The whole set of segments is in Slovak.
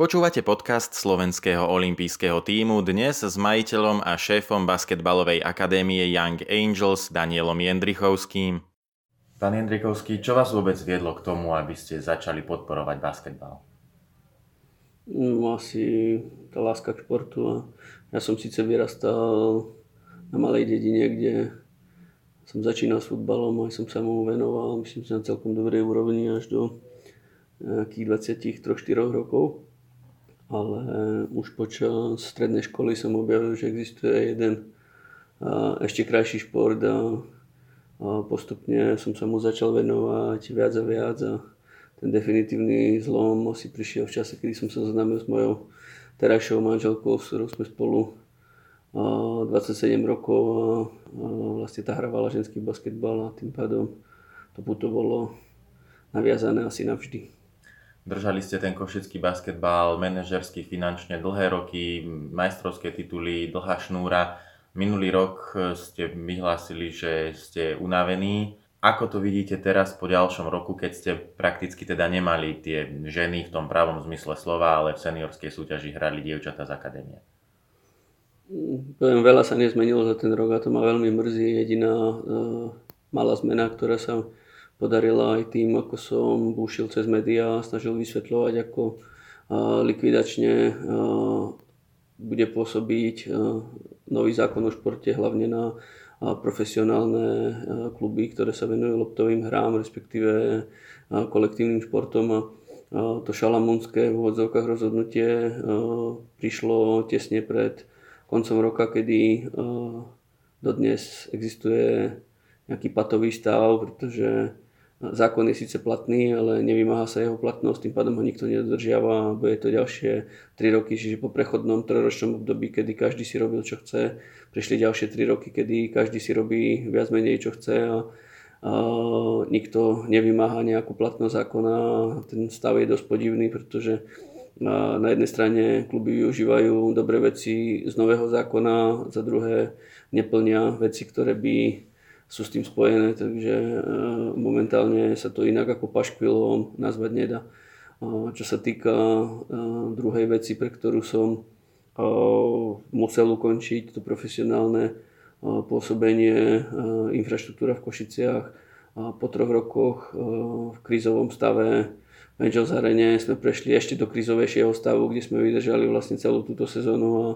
Počúvate podcast slovenského olympijského týmu dnes s majiteľom a šéfom basketbalovej akadémie Young Angels Danielom Jendrichovským. Pán Jendrichovský, čo vás vôbec viedlo k tomu, aby ste začali podporovať basketbal? No, asi tá láska k športu. A ja som síce vyrastal na malej dedine, kde som začínal s futbalom, aj som sa mu venoval, myslím si na celkom dobrej úrovni až do nejakých 23-4 rokov ale už počas strednej školy som objavil, že existuje jeden ešte krajší šport a postupne som sa mu začal venovať viac a viac a ten definitívny zlom asi prišiel v čase, kedy som sa zoznámil s mojou terajšou manželkou, s ktorou sme spolu 27 rokov a vlastne tá hrávala ženský basketbal a tým pádom to puto bolo naviazané asi navždy. Držali ste ten košický basketbal manažersky, finančne dlhé roky, majstrovské tituly, dlhá šnúra. Minulý rok ste vyhlásili, že ste unavení. Ako to vidíte teraz po ďalšom roku, keď ste prakticky teda nemali tie ženy v tom pravom zmysle slova, ale v seniorskej súťaži hrali dievčatá z akadémie? Poviem, veľa sa nezmenilo za ten rok a to ma veľmi mrzí. Jediná uh, malá zmena, ktorá sa podarila aj tým, ako som búšil cez médiá a snažil vysvetľovať, ako likvidačne bude pôsobiť nový zákon o športe, hlavne na profesionálne kluby, ktoré sa venujú loptovým hrám, respektíve kolektívnym športom. To šalamúnske v úvodzovkách rozhodnutie prišlo tesne pred koncom roka, kedy dodnes existuje nejaký patový stav, pretože Zákon je síce platný, ale nevymáha sa jeho platnosť, tým pádom ho nikto nedodržiava a bude to ďalšie 3 roky, čiže po prechodnom trojročnom období, kedy každý si robil čo chce, prišli ďalšie 3 roky, kedy každý si robí viac menej čo chce a, a nikto nevymáha nejakú platnosť zákona. Ten stav je dosť podivný, pretože na jednej strane kluby využívajú dobré veci z nového zákona, za druhé neplnia veci, ktoré by sú s tým spojené, takže e, momentálne sa to inak ako paškvilom nazvať nedá. Čo sa týka e, druhej veci, pre ktorú som e, musel ukončiť to profesionálne pôsobenie, infraštruktúra v Košiciach. Po troch rokoch v krízovom stave v Angels Arene sme prešli ešte do krízovejšieho stavu, kde sme vydržali vlastne celú túto sezónu a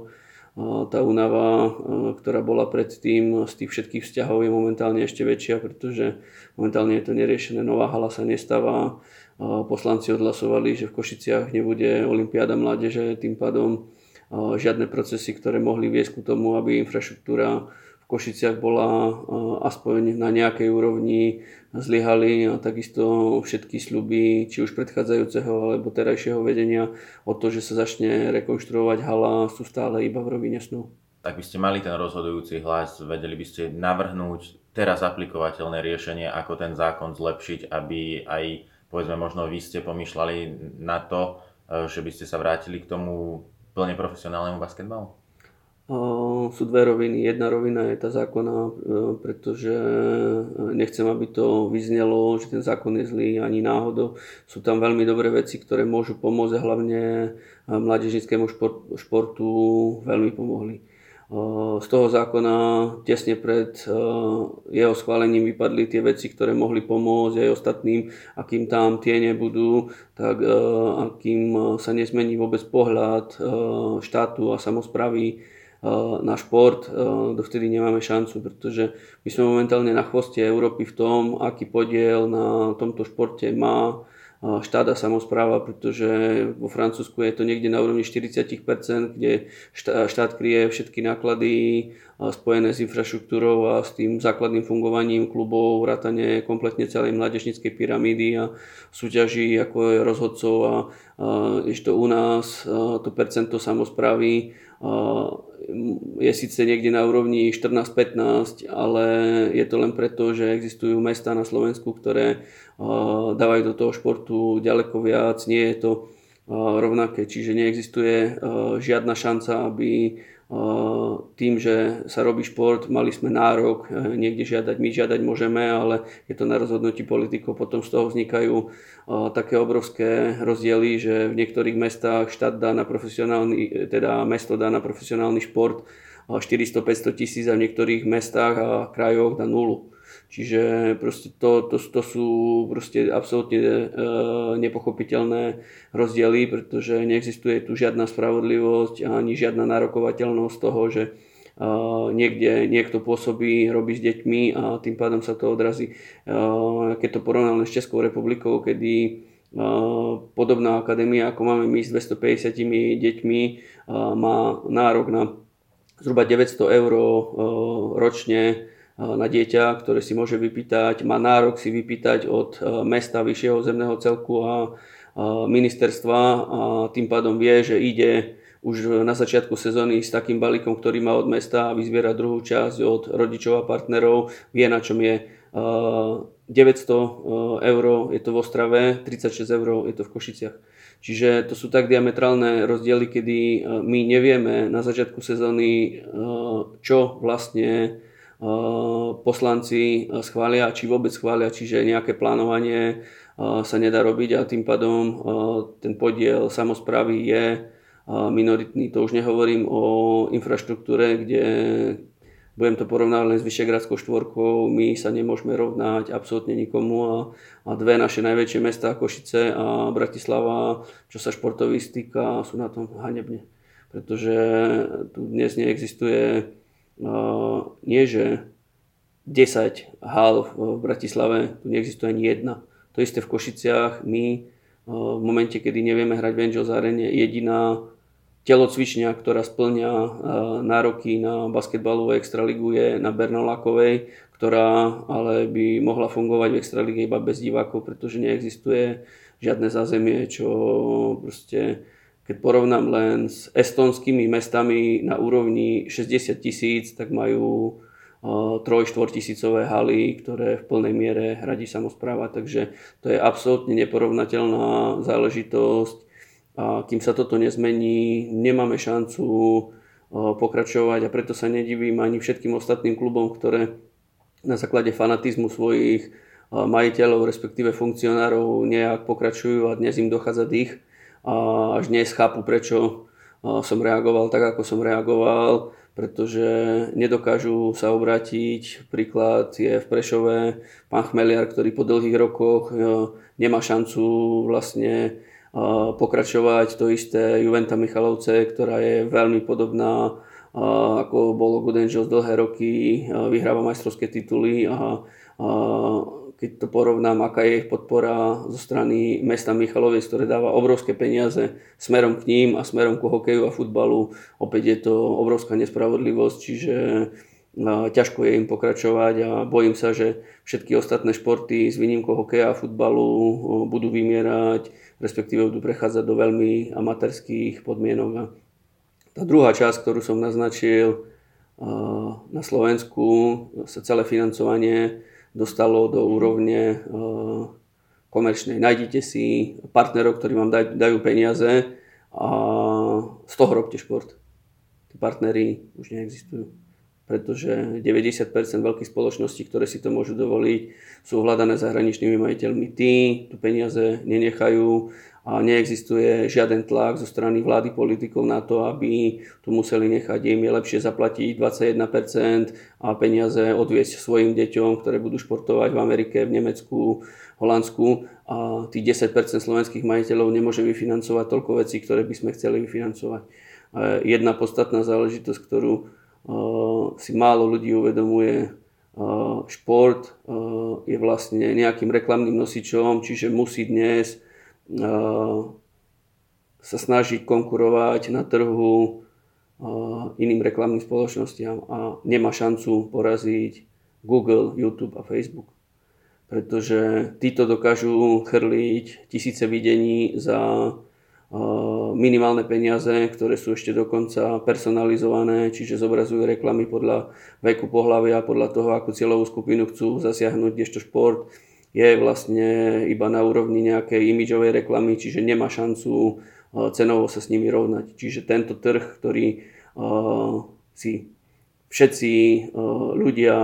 tá únava, ktorá bola predtým z tých všetkých vzťahov je momentálne ešte väčšia, pretože momentálne je to neriešené, nová hala sa nestáva, poslanci odhlasovali, že v Košiciach nebude Olympiáda mládeže, tým pádom žiadne procesy, ktoré mohli viesť ku tomu, aby infraštruktúra v Košiciach bola aspoň na nejakej úrovni zlyhali a takisto všetky sľuby, či už predchádzajúceho alebo terajšieho vedenia o to, že sa začne rekonštruovať hala, sú stále iba v rovine snu. Tak by ste mali ten rozhodujúci hlas, vedeli by ste navrhnúť teraz aplikovateľné riešenie, ako ten zákon zlepšiť, aby aj povedzme možno vy ste pomýšľali na to, e, že by ste sa vrátili k tomu plne profesionálnemu basketbalu? Sú dve roviny. Jedna rovina je tá zákona, e, pretože nechcem, aby to vyznelo, že ten zákon je zlý ani náhodou. Sú tam veľmi dobré veci, ktoré môžu pomôcť a hlavne mládežnickému športu veľmi pomohli. Z toho zákona tesne pred jeho schválením vypadli tie veci, ktoré mohli pomôcť aj ostatným, akým tam tie nebudú, tak akým sa nezmení vôbec pohľad štátu a samozpravy na šport, dovtedy nemáme šancu, pretože my sme momentálne na chvoste Európy v tom, aký podiel na tomto športe má štát a samozpráva, pretože vo Francúzsku je to niekde na úrovni 40%, kde štát kryje všetky náklady spojené s infraštruktúrou a s tým základným fungovaním klubov, vrátane kompletne celej mládežnickej pyramídy a súťaží ako je rozhodcov a ešte u nás to percento samozprávy je síce niekde na úrovni 14-15, ale je to len preto, že existujú mesta na Slovensku, ktoré dávajú do toho športu ďaleko viac. Nie je to rovnaké, čiže neexistuje žiadna šanca, aby tým, že sa robí šport, mali sme nárok e, niekde žiadať, my žiadať môžeme, ale je to na rozhodnutí politikov, potom z toho vznikajú také obrovské rozdiely, že v niektorých mestách štát dá na profesionálny, e, teda mesto dá na profesionálny šport 400-500 tisíc a v niektorých mestách a krajoch dá nulu. Čiže proste to, to, to sú proste absolútne e, nepochopiteľné rozdiely, pretože neexistuje tu žiadna spravodlivosť ani žiadna nárokovateľnosť toho, že e, niekde niekto pôsobí, robí s deťmi a tým pádom sa to odrazí. E, keď to porovnáme s Českou republikou, kedy podobná akadémia, ako máme my s 250 deťmi, má nárok na zhruba 900 eur ročne na dieťa, ktoré si môže vypýtať, má nárok si vypýtať od mesta vyššieho zemného celku a ministerstva a tým pádom vie, že ide už na začiatku sezóny s takým balíkom, ktorý má od mesta a vyzviera druhú časť od rodičov a partnerov, vie na čom je 900 eur je to v Ostrave, 36 eur je to v Košiciach. Čiže to sú tak diametrálne rozdiely, kedy my nevieme na začiatku sezóny, čo vlastne poslanci schvália, či vôbec schvália, čiže nejaké plánovanie sa nedá robiť a tým pádom ten podiel samozprávy je minoritný. To už nehovorím o infraštruktúre, kde budem to porovnávať len s Vyšegradskou štvorkou, my sa nemôžeme rovnať absolútne nikomu a, a dve naše najväčšie mesta, Košice a Bratislava, čo sa športovistika, sú na tom hanebne. Pretože tu dnes neexistuje nie že 10 hal v Bratislave, tu neexistuje ani jedna. To isté v Košiciach, my v momente, kedy nevieme hrať v Angels Arene, jediná telocvičňa, ktorá splňa nároky na basketbalovú extraligu je na Bernolákovej, ktorá ale by mohla fungovať v extralige iba bez divákov, pretože neexistuje žiadne zázemie, čo proste keď porovnám len s estonskými mestami na úrovni 60 tisíc, tak majú 3-4 tisícové haly, ktoré v plnej miere hradí samozpráva, takže to je absolútne neporovnateľná záležitosť a kým sa toto nezmení, nemáme šancu pokračovať. A preto sa nedivím ani všetkým ostatným klubom, ktoré na základe fanatizmu svojich majiteľov, respektíve funkcionárov nejak pokračujú a dnes im dochádza dých a až dnes chápu, prečo som reagoval tak, ako som reagoval, pretože nedokážu sa obrátiť. Príklad je v Prešove pán Chmeliar, ktorý po dlhých rokoch nemá šancu vlastne pokračovať. To isté Juventa Michalovce, ktorá je veľmi podobná ako bolo Angels dlhé roky, vyhráva majstrovské tituly a keď to porovnám, aká je ich podpora zo strany mesta Michaloviec, ktoré dáva obrovské peniaze smerom k ním a smerom ku hokeju a futbalu, opäť je to obrovská nespravodlivosť, čiže ťažko je im pokračovať a bojím sa, že všetky ostatné športy s výnimkou hokeja a futbalu budú vymierať, respektíve budú prechádzať do veľmi amatérských podmienok. A tá druhá časť, ktorú som naznačil na Slovensku, sa celé financovanie dostalo do úrovne eh, komerčnej. Nájdite si partnerov, ktorí vám dajú peniaze a z toho robte šport. Tí partnery už neexistujú pretože 90% veľkých spoločností, ktoré si to môžu dovoliť, sú hľadané zahraničnými majiteľmi. Tí tu peniaze nenechajú a neexistuje žiaden tlak zo strany vlády politikov na to, aby tu museli nechať. Im je lepšie zaplatiť 21% a peniaze odviesť svojim deťom, ktoré budú športovať v Amerike, v Nemecku, Holandsku a tých 10% slovenských majiteľov nemôže vyfinancovať toľko vecí, ktoré by sme chceli vyfinancovať. Jedna podstatná záležitosť, ktorú si málo ľudí uvedomuje, šport je vlastne nejakým reklamným nosičom, čiže musí dnes sa snažiť konkurovať na trhu iným reklamným spoločnostiam a nemá šancu poraziť Google, YouTube a Facebook. Pretože títo dokážu chrliť tisíce videní za minimálne peniaze, ktoré sú ešte dokonca personalizované, čiže zobrazujú reklamy podľa veku pohľavia, podľa toho, akú cieľovú skupinu chcú zasiahnuť, kdežto šport je vlastne iba na úrovni nejakej imidžovej reklamy, čiže nemá šancu cenovo sa s nimi rovnať. Čiže tento trh, ktorý si všetci ľudia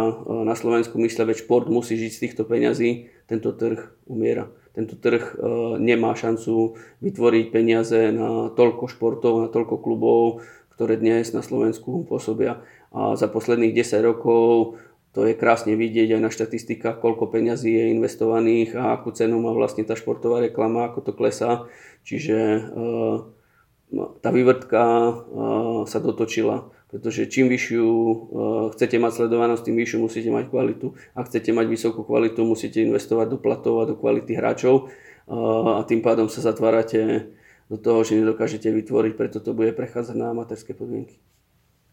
na Slovensku myslia, že šport musí žiť z týchto peňazí, tento trh umiera. Tento trh nemá šancu vytvoriť peniaze na toľko športov, na toľko klubov, ktoré dnes na Slovensku pôsobia. A za posledných 10 rokov to je krásne vidieť aj na štatistikách, koľko peňazí je investovaných a akú cenu má vlastne tá športová reklama, ako to klesá. Čiže uh, tá vývrtka uh, sa dotočila, pretože čím vyššiu uh, chcete mať sledovanosť, tým vyššiu musíte mať kvalitu. Ak chcete mať vysokú kvalitu, musíte investovať do platov a do kvality hráčov a tým pádom sa zatvárate do toho, že nedokážete vytvoriť, preto to bude prechádzať na amatérske podmienky.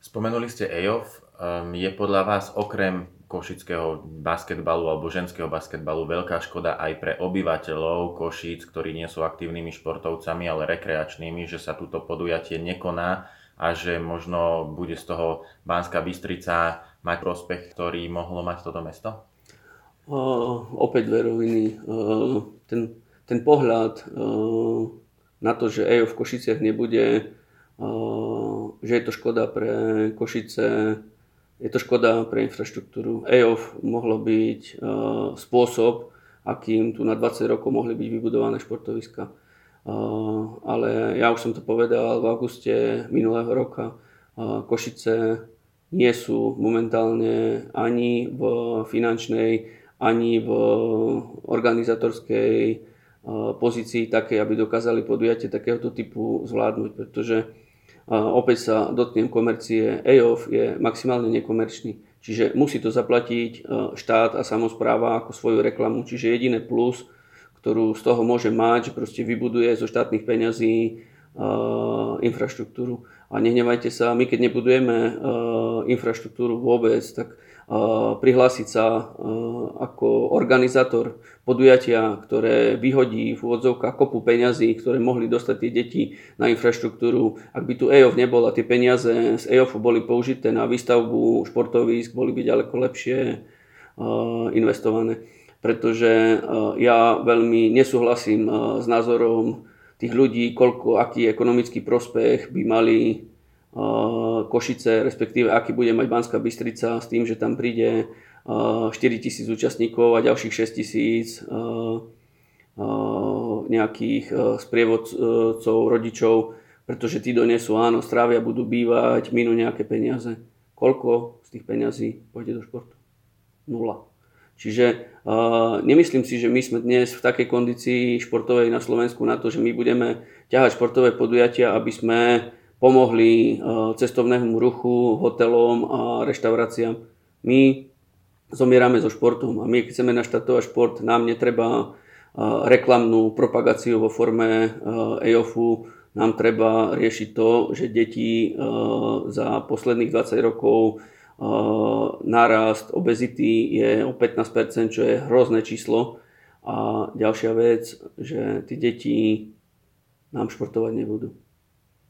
Spomenuli ste EOF. Um, je podľa vás okrem košického basketbalu alebo ženského basketbalu veľká škoda aj pre obyvateľov Košíc, ktorí nie sú aktívnymi športovcami, ale rekreačnými, že sa túto podujatie nekoná a že možno bude z toho Banská Bystrica mať prospech, ktorý mohlo mať toto mesto? Uh, opäť dve roviny. Uh, ten, ten pohľad uh, na to, že EO v Košiciach nebude že je to škoda pre Košice, je to škoda pre infraštruktúru. EOF mohlo byť spôsob, akým tu na 20 rokov mohli byť vybudované športoviska. Ale ja už som to povedal v auguste minulého roka. Košice nie sú momentálne ani v finančnej, ani v organizatorskej pozícii také, aby dokázali podujatie takéhoto typu zvládnuť, pretože opäť sa dotknem komercie, EOF je maximálne nekomerčný. Čiže musí to zaplatiť e, štát a samozpráva ako svoju reklamu. Čiže jediné plus, ktorú z toho môže mať, že proste vybuduje zo štátnych peňazí e, infraštruktúru. A nehnevajte sa, my keď nebudujeme e, infraštruktúru vôbec, tak prihlásiť sa ako organizátor podujatia, ktoré vyhodí v úvodzovkách kopu peňazí, ktoré mohli dostať tie deti na infraštruktúru. Ak by tu EOF nebol a tie peniaze z EOFu boli použité na výstavbu športovísk, boli by ďaleko lepšie investované. Pretože ja veľmi nesúhlasím s názorom tých ľudí, koľko, aký ekonomický prospech by mali Košice, respektíve aký bude mať Banská Bystrica s tým, že tam príde 4 tisíc účastníkov a ďalších 6 tisíc nejakých sprievodcov, rodičov, pretože tí donesú, áno, strávia, budú bývať, minú nejaké peniaze. Koľko z tých peniazí pôjde do športu? Nula. Čiže nemyslím si, že my sme dnes v takej kondícii športovej na Slovensku na to, že my budeme ťahať športové podujatia, aby sme pomohli eh, cestovnému ruchu, hotelom a reštauráciám. My zomierame so športom a my, keď chceme naštartovať šport, nám netreba eh, reklamnú propagáciu vo forme EOFu, eh, nám treba riešiť to, že deti za posledných 20 rokov nárast obezity je o 15%, čo je hrozné číslo. A ďalšia vec, že tí deti nám športovať nebudú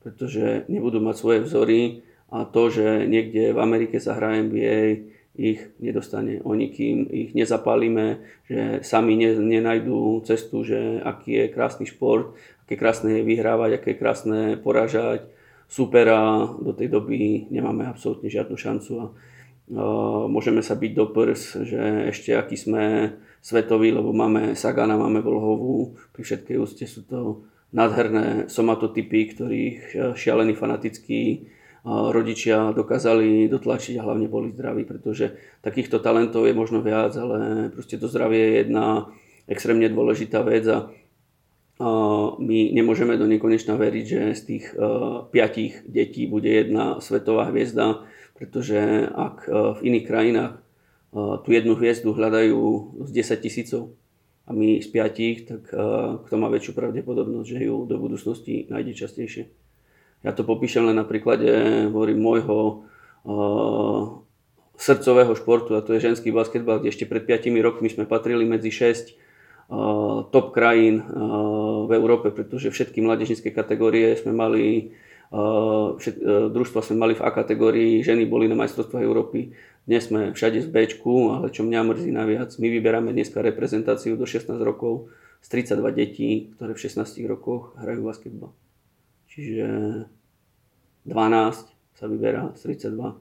pretože nebudú mať svoje vzory a to, že niekde v Amerike sa hra NBA, ich nedostane. Oni kým ich nezapálime, že sami ne, nenajdú cestu, že aký je krásny šport, aké krásne je vyhrávať, aké je krásne poražať supera, do tej doby nemáme absolútne žiadnu šancu a uh, môžeme sa byť do prs, že ešte aký sme svetoví, lebo máme Sagana, máme Vlhovú, pri všetkej úste sú to nádherné somatotypy, ktorých eh, šialení fanatickí eh, rodičia dokázali dotlačiť a hlavne boli zdraví, pretože takýchto talentov je možno viac, ale proste to zdravie je jedna extrémne dôležitá vec a my nemôžeme do nekonečna veriť, že z tých eh, piatich detí bude jedna svetová hviezda, pretože ak v iných krajinách tú jednu hviezdu hľadajú z 10 tisícov, a my z piatich, tak uh, kto má väčšiu pravdepodobnosť, že ju do budúcnosti nájde častejšie. Ja to popíšem len na príklade, hovorím, môjho uh, srdcového športu a to je ženský basketbal, kde ešte pred 5 rokmi sme patrili medzi 6 uh, top krajín v Európe, pretože všetky mladežnické kategórie sme mali všet, družstva sme mali v A kategórii, ženy boli na majstrovstvách Európy, dnes sme všade z B, ale čo mňa mrzí najviac, my vyberáme dneska reprezentáciu do 16 rokov z 32 detí, ktoré v 16 rokoch hrajú basketbal. Čiže 12 z sa vyberá z 32.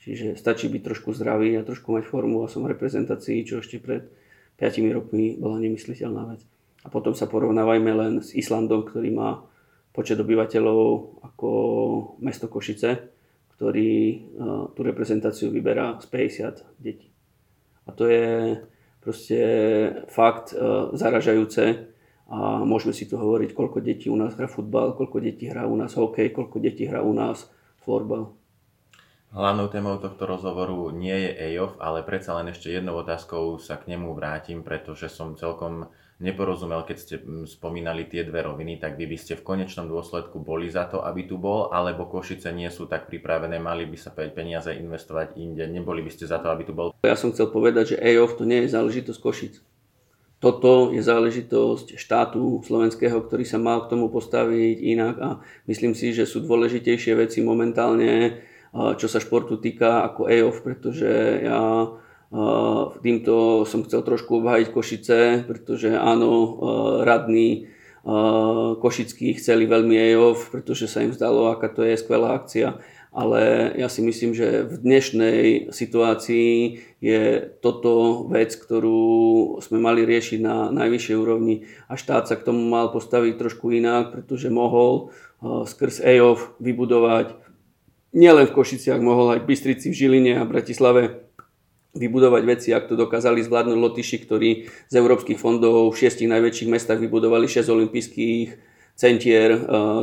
Čiže stačí byť trošku zdravý a trošku mať formu a som v reprezentácii, čo ešte pred 5 rokmi bola nemysliteľná vec. A potom sa porovnávajme len s Islandom, ktorý má počet obyvateľov ako mesto Košice, ktorý uh, tú reprezentáciu vyberá z 50 detí. A to je proste fakt uh, zaražajúce a môžeme si tu hovoriť, koľko detí u nás hrá futbal, koľko detí hrá u nás hokej, koľko detí hrá u nás florbal. Hlavnou témou tohto rozhovoru nie je EOF, ale predsa len ešte jednou otázkou sa k nemu vrátim, pretože som celkom neporozumel, keď ste mm, spomínali tie dve roviny, tak vy by ste v konečnom dôsledku boli za to, aby tu bol, alebo Košice nie sú tak pripravené, mali by sa peniaze investovať inde, neboli by ste za to, aby tu bol? Ja som chcel povedať, že EOF to nie je záležitosť Košic. Toto je záležitosť štátu slovenského, ktorý sa mal k tomu postaviť inak a myslím si, že sú dôležitejšie veci momentálne, čo sa športu týka ako EOF, pretože ja Týmto som chcel trošku obhájiť Košice, pretože áno, radní Košickí chceli veľmi EOF, pretože sa im zdalo, aká to je skvelá akcia. Ale ja si myslím, že v dnešnej situácii je toto vec, ktorú sme mali riešiť na najvyššej úrovni a štát sa k tomu mal postaviť trošku inak, pretože mohol skrz EOF vybudovať nielen v Košiciach, mohol aj v Bystrici, v Žiline a Bratislave vybudovať veci, ak to dokázali zvládnuť Lotyši, ktorí z európskych fondov v šiestich najväčších mestách vybudovali 6 olympijských centier, eh,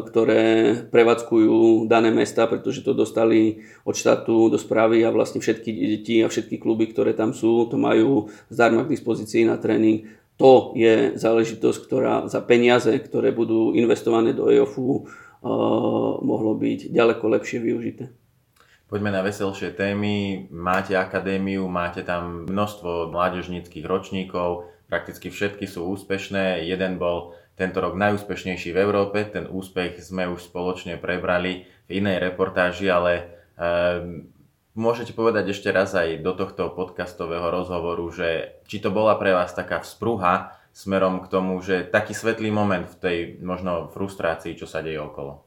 ktoré prevádzkujú dané mesta, pretože to dostali od štátu do správy a vlastne všetky deti a všetky kluby, ktoré tam sú, to majú zdarma k dispozícii na tréning. To je záležitosť, ktorá za peniaze, ktoré budú investované do EOFu, eh, mohlo byť ďaleko lepšie využité. Poďme na veselšie témy. Máte akadémiu, máte tam množstvo mládežníckých ročníkov, prakticky všetky sú úspešné. Jeden bol tento rok najúspešnejší v Európe, ten úspech sme už spoločne prebrali v inej reportáži, ale e, môžete povedať ešte raz aj do tohto podcastového rozhovoru, že či to bola pre vás taká vzpruha smerom k tomu, že taký svetlý moment v tej možno frustrácii, čo sa deje okolo.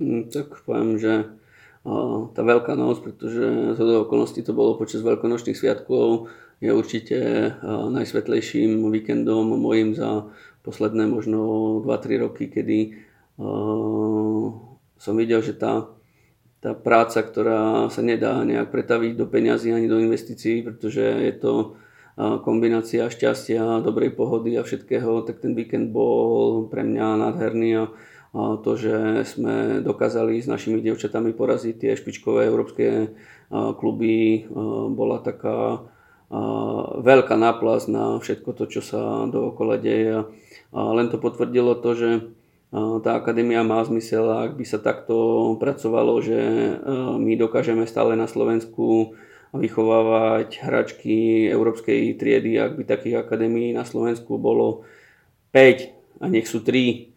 Mm, tak poviem, že tá Veľká noc, pretože z okolností to bolo počas veľkonočných sviatkov, je určite najsvetlejším víkendom mojim za posledné možno 2-3 roky, kedy som videl, že tá, tá práca, ktorá sa nedá nejak pretaviť do peňazí ani do investícií, pretože je to kombinácia šťastia, dobrej pohody a všetkého, tak ten víkend bol pre mňa nádherný a to, že sme dokázali s našimi dievčatami poraziť tie špičkové európske kluby, bola taká veľká náplast na všetko to, čo sa dookola deje. Len to potvrdilo to, že tá akadémia má zmysel a ak by sa takto pracovalo, že my dokážeme stále na Slovensku vychovávať hračky európskej triedy, ak by takých akadémií na Slovensku bolo 5 a nech sú 3,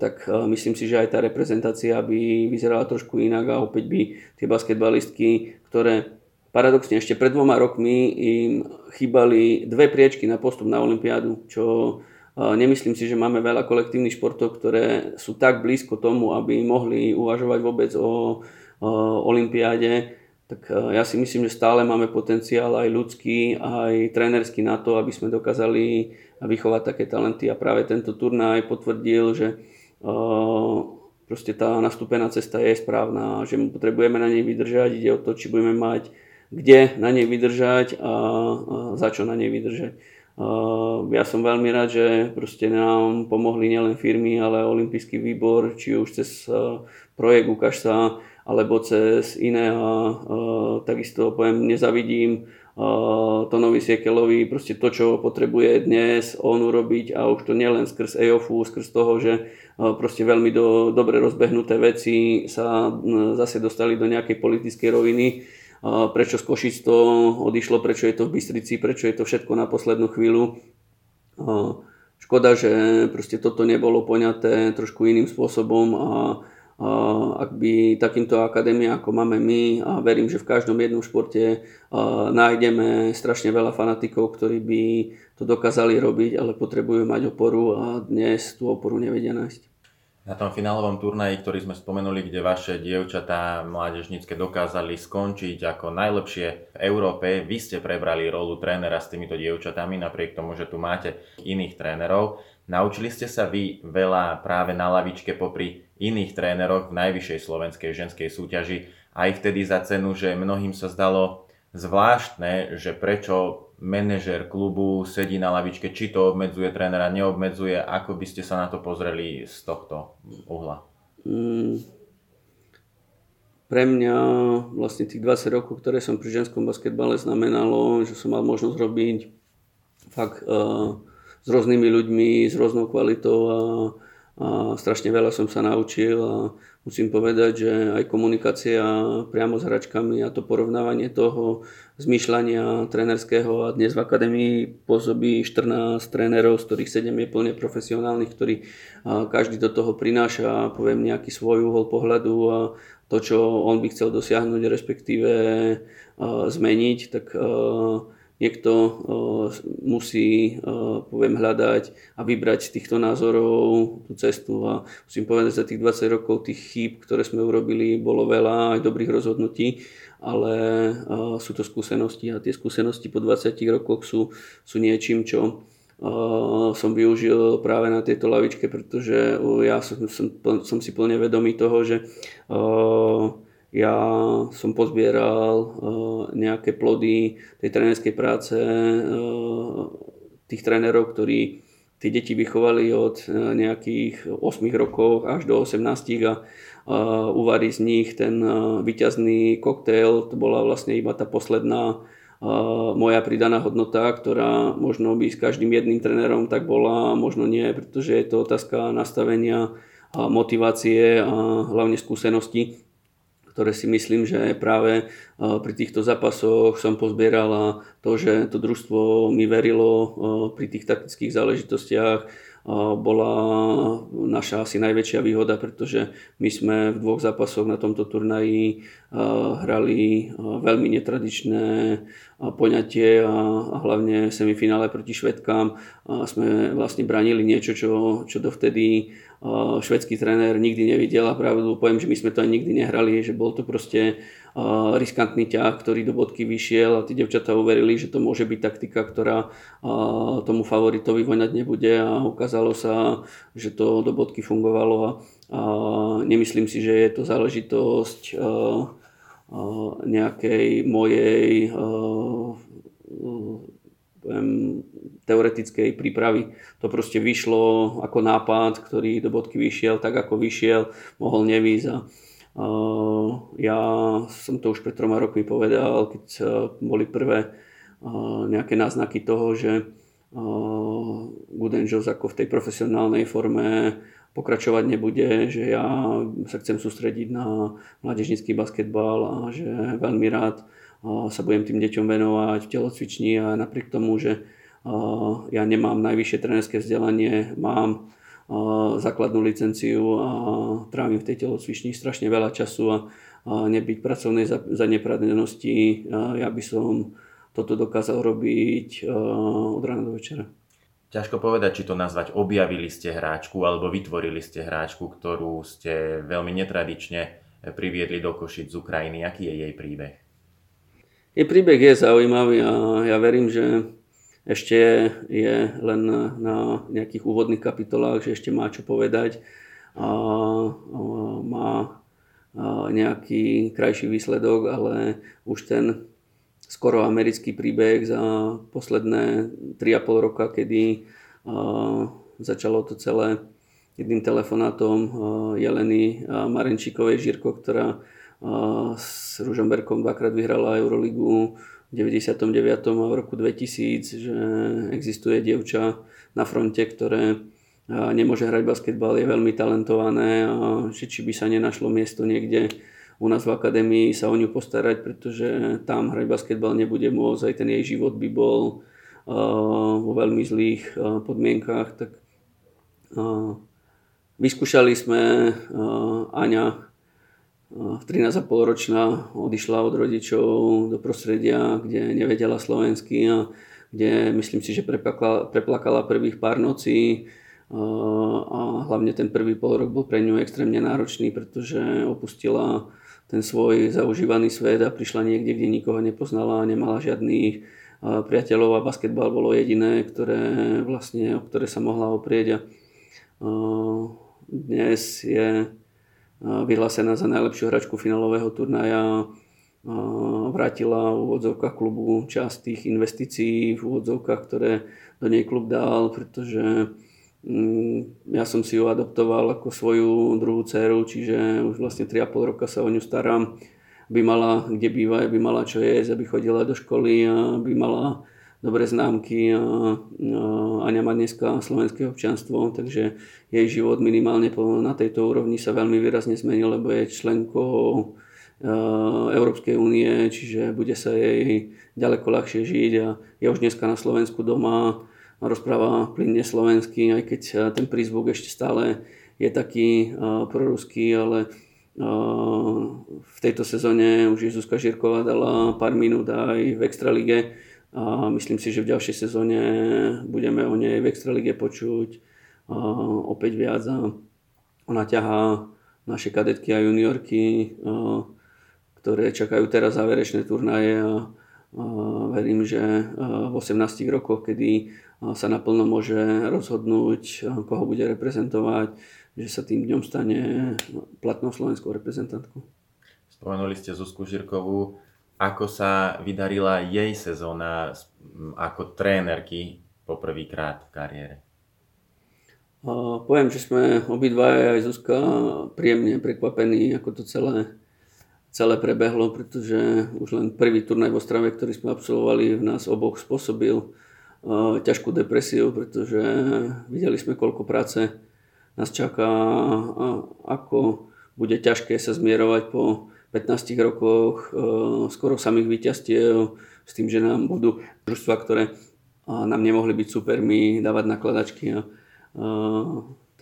tak myslím si, že aj tá reprezentácia by vyzerala trošku inak a opäť by tie basketbalistky, ktoré paradoxne ešte pred dvoma rokmi im chýbali dve priečky na postup na Olympiádu, čo nemyslím si, že máme veľa kolektívnych športov, ktoré sú tak blízko tomu, aby mohli uvažovať vôbec o, o Olympiáde tak ja si myslím, že stále máme potenciál aj ľudský, aj trénerský na to, aby sme dokázali vychovať také talenty a práve tento turnaj potvrdil, že proste tá nastúpená cesta je správna, že potrebujeme na nej vydržať, ide o to, či budeme mať kde na nej vydržať a, za čo na nej vydržať. Ja som veľmi rád, že proste nám pomohli nielen firmy, ale olimpijský výbor, či už cez projekt Ukaž sa, alebo cez iné a, a takisto poviem, nezavidím a, Tonovi Siekelovi proste to, čo potrebuje dnes on urobiť a už to nielen skrz EOFu, skrz toho, že a, proste veľmi do, dobre rozbehnuté veci sa zase dostali do nejakej politickej roviny. Prečo z Košic to odišlo, prečo je to v Bystrici, prečo je to všetko na poslednú chvíľu. Škoda, že proste toto nebolo poňaté trošku iným spôsobom a ak by takýmto akadémia ako máme my a verím, že v každom jednom športe nájdeme strašne veľa fanatikov, ktorí by to dokázali robiť, ale potrebujú mať oporu a dnes tú oporu nevedia nájsť. Na tom finálovom turnaji, ktorý sme spomenuli, kde vaše dievčatá mládežnícke dokázali skončiť ako najlepšie v Európe, vy ste prebrali rolu trénera s týmito dievčatami, napriek tomu, že tu máte iných trénerov. Naučili ste sa vy veľa práve na lavičke popri iných tréneroch v najvyššej slovenskej ženskej súťaži, aj vtedy za cenu, že mnohým sa zdalo zvláštne, že prečo manažer klubu sedí na lavičke, či to obmedzuje trénera, neobmedzuje, ako by ste sa na to pozreli z tohto uhla? Mm, pre mňa vlastne tých 20 rokov, ktoré som pri ženskom basketbale znamenalo, že som mal možnosť robiť fakt uh, s rôznymi ľuďmi, s rôznou kvalitou a a strašne veľa som sa naučil a musím povedať, že aj komunikácia priamo s hračkami a to porovnávanie toho zmýšľania trénerského a dnes v akadémii pôsobí 14 trénerov, z ktorých 7 je plne profesionálnych, ktorí každý do toho prináša, poviem, nejaký svoj uhol pohľadu a to, čo on by chcel dosiahnuť, respektíve zmeniť, tak niekto musí, poviem, hľadať a vybrať z týchto názorov tú cestu. A musím povedať, za tých 20 rokov tých chýb, ktoré sme urobili, bolo veľa aj dobrých rozhodnutí, ale sú to skúsenosti a tie skúsenosti po 20 rokoch sú, sú niečím, čo som využil práve na tejto lavičke, pretože ja som, som, som si plne vedomý toho, že ja som pozbieral eh, nejaké plody tej trénerskej práce eh, tých trénerov, ktorí tie deti vychovali od eh, nejakých 8 rokov až do 18 a uvarí z nich ten vyťazný koktail. To bola vlastne iba tá posledná moja pridaná hodnota, ktorá možno by s každým jedným trénerom tak bola, možno nie, pretože je to otázka nastavenia a motivácie a hlavne skúsenosti ktoré si myslím, že práve pri týchto zápasoch som pozbieral a to, že to družstvo mi verilo pri tých taktických záležitostiach, bola naša asi najväčšia výhoda, pretože my sme v dvoch zápasoch na tomto turnaji hrali veľmi netradičné poňatie a hlavne semifinále proti Švedkám. Sme vlastne branili niečo, čo, čo dovtedy švedský tréner nikdy nevidel a pravdu poviem, že my sme to aj nikdy nehrali, že bol to proste riskantný ťah, ktorý do bodky vyšiel a tí devčatá uverili, že to môže byť taktika, ktorá tomu favoritovi voňať nebude a ukázalo sa, že to do bodky fungovalo a, nemyslím si, že je to záležitosť nejakej mojej teoretickej prípravy. To proste vyšlo ako nápad, ktorý do bodky vyšiel tak, ako vyšiel, mohol nevísť a ja som to už pred troma rokmi povedal, keď boli prvé nejaké náznaky toho, že Gudenžos ako v tej profesionálnej forme pokračovať nebude, že ja sa chcem sústrediť na mládežnický basketbal a že veľmi rád sa budem tým deťom venovať v telocvični a napriek tomu, že ja nemám najvyššie trenerské vzdelanie, mám základnú licenciu a trávim v tej telocvični strašne veľa času a, a nebyť pracovnej zaneprázdnenosti. Ja by som toto dokázal robiť od rána do večera. Ťažko povedať, či to nazvať objavili ste hráčku alebo vytvorili ste hráčku, ktorú ste veľmi netradične priviedli do Košic z Ukrajiny. Aký je jej príbeh? Jej príbeh je zaujímavý a ja verím, že ešte je len na nejakých úvodných kapitolách, že ešte má čo povedať a má nejaký krajší výsledok, ale už ten skoro americký príbeh za posledné 3,5 roka, kedy začalo to celé jedným telefonátom Jeleny Marenčíkovej Žirko, ktorá s Ružomberkom dvakrát vyhrala Euroligu 99. a v roku 2000, že existuje dievča na fronte, ktoré nemôže hrať basketbal, je veľmi talentované a že či by sa nenašlo miesto niekde u nás v akadémii sa o ňu postarať, pretože tam hrať basketbal nebude môcť, aj ten jej život by bol vo veľmi zlých podmienkách, tak vyskúšali sme Aňa v 13,5 ročná odišla od rodičov do prostredia, kde nevedela slovensky a kde myslím si, že preplakala, prvých pár nocí. a hlavne ten prvý pol rok bol pre ňu extrémne náročný, pretože opustila ten svoj zaužívaný svet a prišla niekde, kde nikoho nepoznala, nemala žiadnych priateľov a basketbal bolo jediné, ktoré vlastne, o ktoré sa mohla oprieť. A dnes je vyhlásená za najlepšiu hračku finálového turnaja vrátila v úvodzovkách klubu časť tých investícií v úvodzovkách, ktoré do nej klub dal, pretože mm, ja som si ju adoptoval ako svoju druhú dceru, čiže už vlastne 3,5 roka sa o ňu starám, aby mala kde bývať, aby mala čo jesť, aby chodila do školy, aby mala dobré známky Aňa má dneska slovenské občanstvo, takže jej život minimálne na tejto úrovni sa veľmi výrazne zmenil, lebo je členkou Európskej únie, čiže bude sa jej ďaleko ľahšie žiť. A je už dneska na Slovensku doma rozpráva plynne slovensky, aj keď ten prízvuk ešte stále je taký proruský, ale v tejto sezóne už Zuzka Žirková dala pár minút aj v Extralige a myslím si, že v ďalšej sezóne budeme o nej v Extralige počuť uh, opäť viac a ona ťahá naše kadetky a juniorky uh, ktoré čakajú teraz záverečné turnaje a, a verím, že v 18 rokoch, kedy sa naplno môže rozhodnúť, koho bude reprezentovať, že sa tým dňom stane platnou slovenskou reprezentantkou. Spomenuli ste Zuzku Žirkovú. Ako sa vydarila jej sezóna ako trénerky poprvýkrát v kariére? A poviem, že sme obidva aj Zuzka príjemne prekvapení, ako to celé celé prebehlo, pretože už len prvý turnaj v Ostrave, ktorý sme absolvovali, v nás oboch spôsobil ťažkú depresiu, pretože videli sme, koľko práce nás čaká a ako bude ťažké sa zmierovať po 15 rokoch uh, skoro samých víťazstiev s tým, že nám budú družstva, ktoré nám nemohli byť supermi, dávať nakladačky a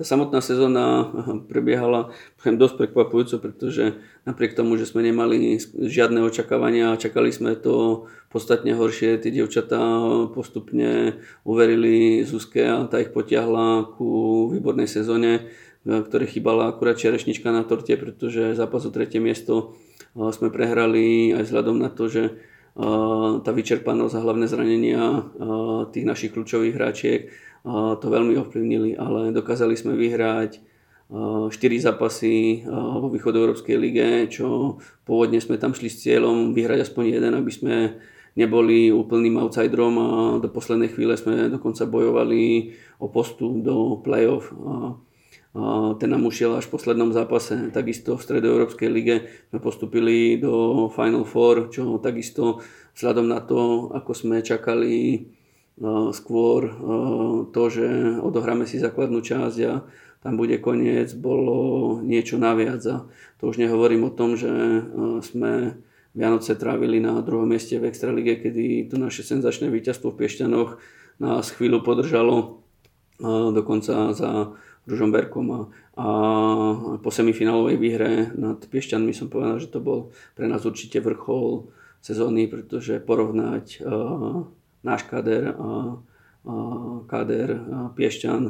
tá samotná sezóna prebiehala dosť prekvapujúco, pretože napriek tomu, že sme nemali žiadne očakávania čakali sme to podstatne horšie, tie dievčatá postupne uverili Zuzke a tá ich potiahla ku výbornej sezóne, ktoré chýbala akurát čerešnička na torte, pretože zápas o tretie miesto sme prehrali aj vzhľadom na to, že tá vyčerpanosť a hlavné zranenia tých našich kľúčových hráčiek to veľmi ovplyvnili, ale dokázali sme vyhrať 4 zápasy vo východoeurópskej lige, čo pôvodne sme tam šli s cieľom vyhrať aspoň jeden, aby sme neboli úplným outsiderom a do poslednej chvíle sme dokonca bojovali o postup do play-off. Ten nám ušiel až v poslednom zápase. Takisto v stredoeurópskej lige sme postupili do Final Four, čo takisto vzhľadom na to, ako sme čakali skôr to, že odohráme si základnú časť a tam bude koniec, bolo niečo naviac. A to už nehovorím o tom, že sme Vianoce trávili na druhom mieste v Extralige, kedy to naše senzačné víťazstvo v Piešťanoch nás chvíľu podržalo dokonca za Ružomberkom a, a po semifinálovej výhre nad Piešťanmi som povedal, že to bol pre nás určite vrchol sezóny, pretože porovnať náš kader a, a kader a Piešťan,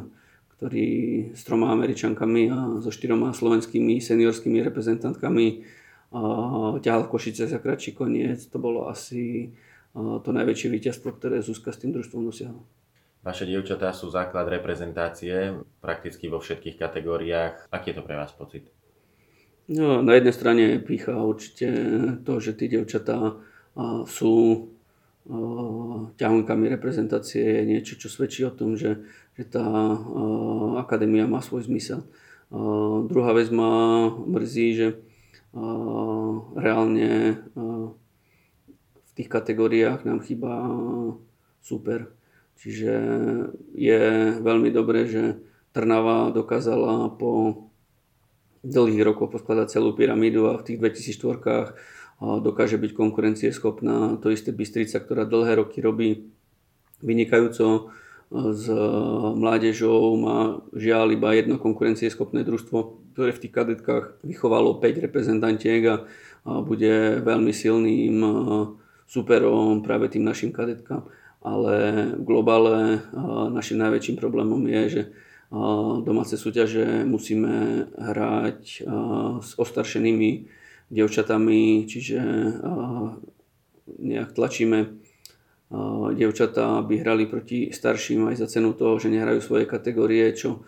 ktorý s troma Američankami a so štyroma slovenskými seniorskými reprezentantkami a ťahal Košice za kratší koniec. To bolo asi to najväčšie víťazstvo, ktoré Zuzka s tým družstvom dosiahla. Vaše dievčatá sú základ reprezentácie prakticky vo všetkých kategóriách. Aký je to pre vás pocit? No, na jednej strane pícha určite to, že tí dievčatá sú ťahunkami reprezentácie je niečo, čo svedčí o tom, že, že tá akadémia má svoj zmysel. Druhá vec ma mrzí, že reálne v tých kategóriách nám chýba super. Čiže je veľmi dobré, že Trnava dokázala po dlhých rokoch poskladať celú pyramídu a v tých 2004 dokáže byť konkurencieschopná. To isté Bystrica, ktorá dlhé roky robí vynikajúco e, s mládežou, má žiaľ iba jedno konkurencieschopné družstvo, ktoré v tých kadetkách vychovalo 5 reprezentantiek a, bude veľmi silným e, superom práve tým našim kadetkám. Ale v globále e, našim najväčším problémom je, že domáce súťaže musíme hrať s ostaršenými dievčatami, čiže nejak tlačíme dievčatá, aby hrali proti starším aj za cenu toho, že nehrajú svoje kategórie, čo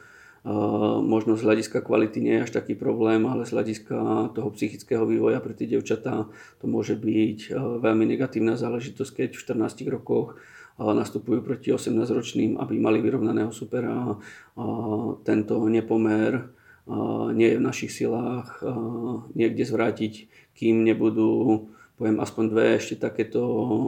možno z hľadiska kvality nie je až taký problém, ale z hľadiska toho psychického vývoja pre tie devčatá to môže byť veľmi negatívna záležitosť, keď v 14 rokoch nastupujú proti 18-ročným, aby mali vyrovnaného supera. Tento nepomer nie je v našich silách niekde zvrátiť, kým nebudú poviem aspoň dve ešte takéto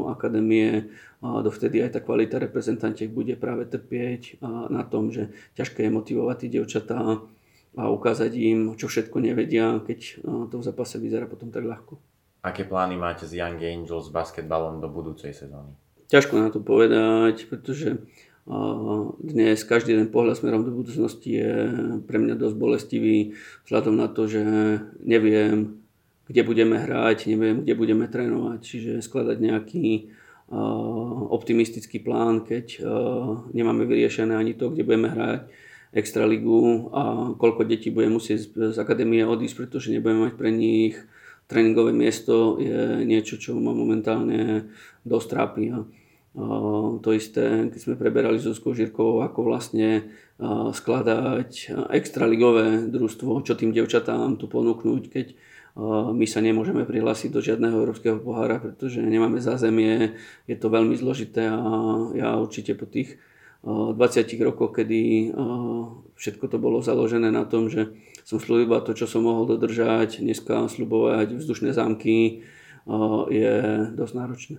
akadémie, dovtedy aj tá kvalita reprezentantiek bude práve trpieť na tom, že ťažké je motivovať tie dievčatá a ukázať im, čo všetko nevedia, keď to v zápase vyzerá potom tak ľahko. Aké plány máte s Young Angels basketbalom do budúcej sezóny? Ťažko na to povedať, pretože dnes každý jeden pohľad smerom do budúcnosti je pre mňa dosť bolestivý, vzhľadom na to, že neviem, kde budeme hrať, neviem, kde budeme trénovať, čiže skladať nejaký optimistický plán, keď nemáme vyriešené ani to, kde budeme hrať extraligu a koľko detí bude musieť z akadémie odísť, pretože nebudeme mať pre nich tréningové miesto, je niečo, čo ma momentálne dosť trápi. To isté, keď sme preberali so Žirkovou, ako vlastne skladať extraligové družstvo, čo tým devčatám tu ponúknuť, keď my sa nemôžeme prihlásiť do žiadneho európskeho pohára, pretože nemáme zázemie, je to veľmi zložité a ja určite po tých 20 rokoch, kedy všetko to bolo založené na tom, že som slúbil to, čo som mohol dodržať, dneska slubovať vzdušné zámky je dosť náročné.